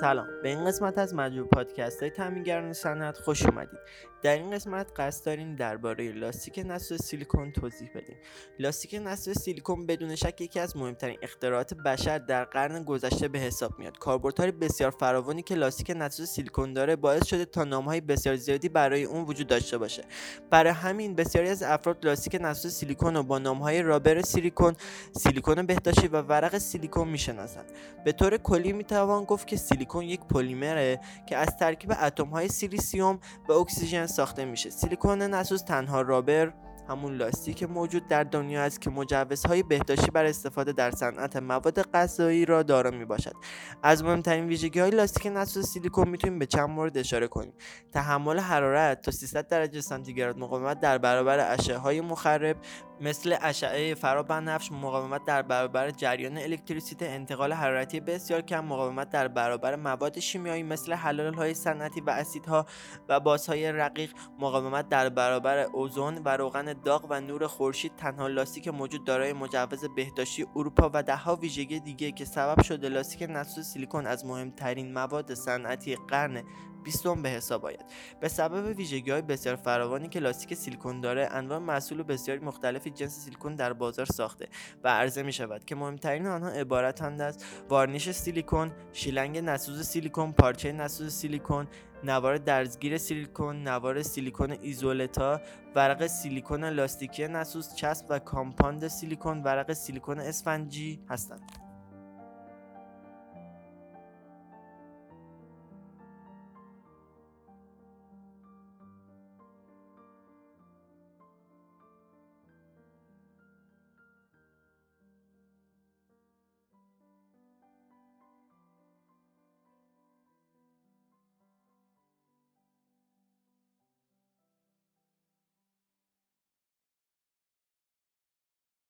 سلام. به این قسمت از مجموع پادکست های تامینگران صنعت خوش اومدید. در این قسمت قصد داریم درباره لاستیک نسل سیلیکون توضیح بدیم. لاستیک نسل سیلیکون بدون شک یکی از مهمترین اختراعات بشر در قرن گذشته به حساب میاد. کاربردهای بسیار فراوانی که لاستیک نسل سیلیکون داره باعث شده تا نامهای بسیار زیادی برای اون وجود داشته باشه. برای همین بسیاری از افراد لاستیک نسل سیلیکون رو با نامهای رابر سیلیکون سیلیکون بهداشتی و ورق سیلیکون می‌شناسند. به طور کلی می‌توان گفت که یک پلیمره که از ترکیب اتمهای سیلیسیوم و اکسیژن ساخته میشه. سیلیکون نسوز تنها rubber همون لاستیک موجود در دنیا است که مجوزهای بهداشتی بر استفاده در صنعت مواد غذایی را دارا می باشد از مهمترین ویژگی های لاستیک نسوز سیلیکون می‌تونیم به چند مورد اشاره کنیم. تحمل حرارت تا 300 درجه سانتیگراد مقاومت در برابر اشعه های مخرب مثل اشعه فرابنفش مقاومت در برابر جریان الکتریسیته انتقال حرارتی بسیار کم مقاومت در برابر مواد شیمیایی مثل حلال های صنعتی و اسیدها و بازهای رقیق مقاومت در برابر اوزون و روغن داغ و نور خورشید تنها لاستیک موجود دارای مجوز بهداشتی اروپا و دهها ویژگی دیگه که سبب شده لاستیک نسوس سیلیکون از مهمترین مواد صنعتی قرن بیستم به حساب آید. به سبب ویژگی های بسیار فراوانی که لاستیک سیلیکون داره انواع محصول بسیاری مختلفی جنس سیلیکون در بازار ساخته و عرضه می شود که مهمترین آنها عبارتند از وارنیش سیلیکون شیلنگ نسوز سیلیکون پارچه نسوز سیلیکون نوار درزگیر سیلیکون نوار سیلیکون ایزولتا ورق سیلیکون لاستیکی نسوز چسب و compound سیلیکون ورق سیلیکون اسفنجی هستند.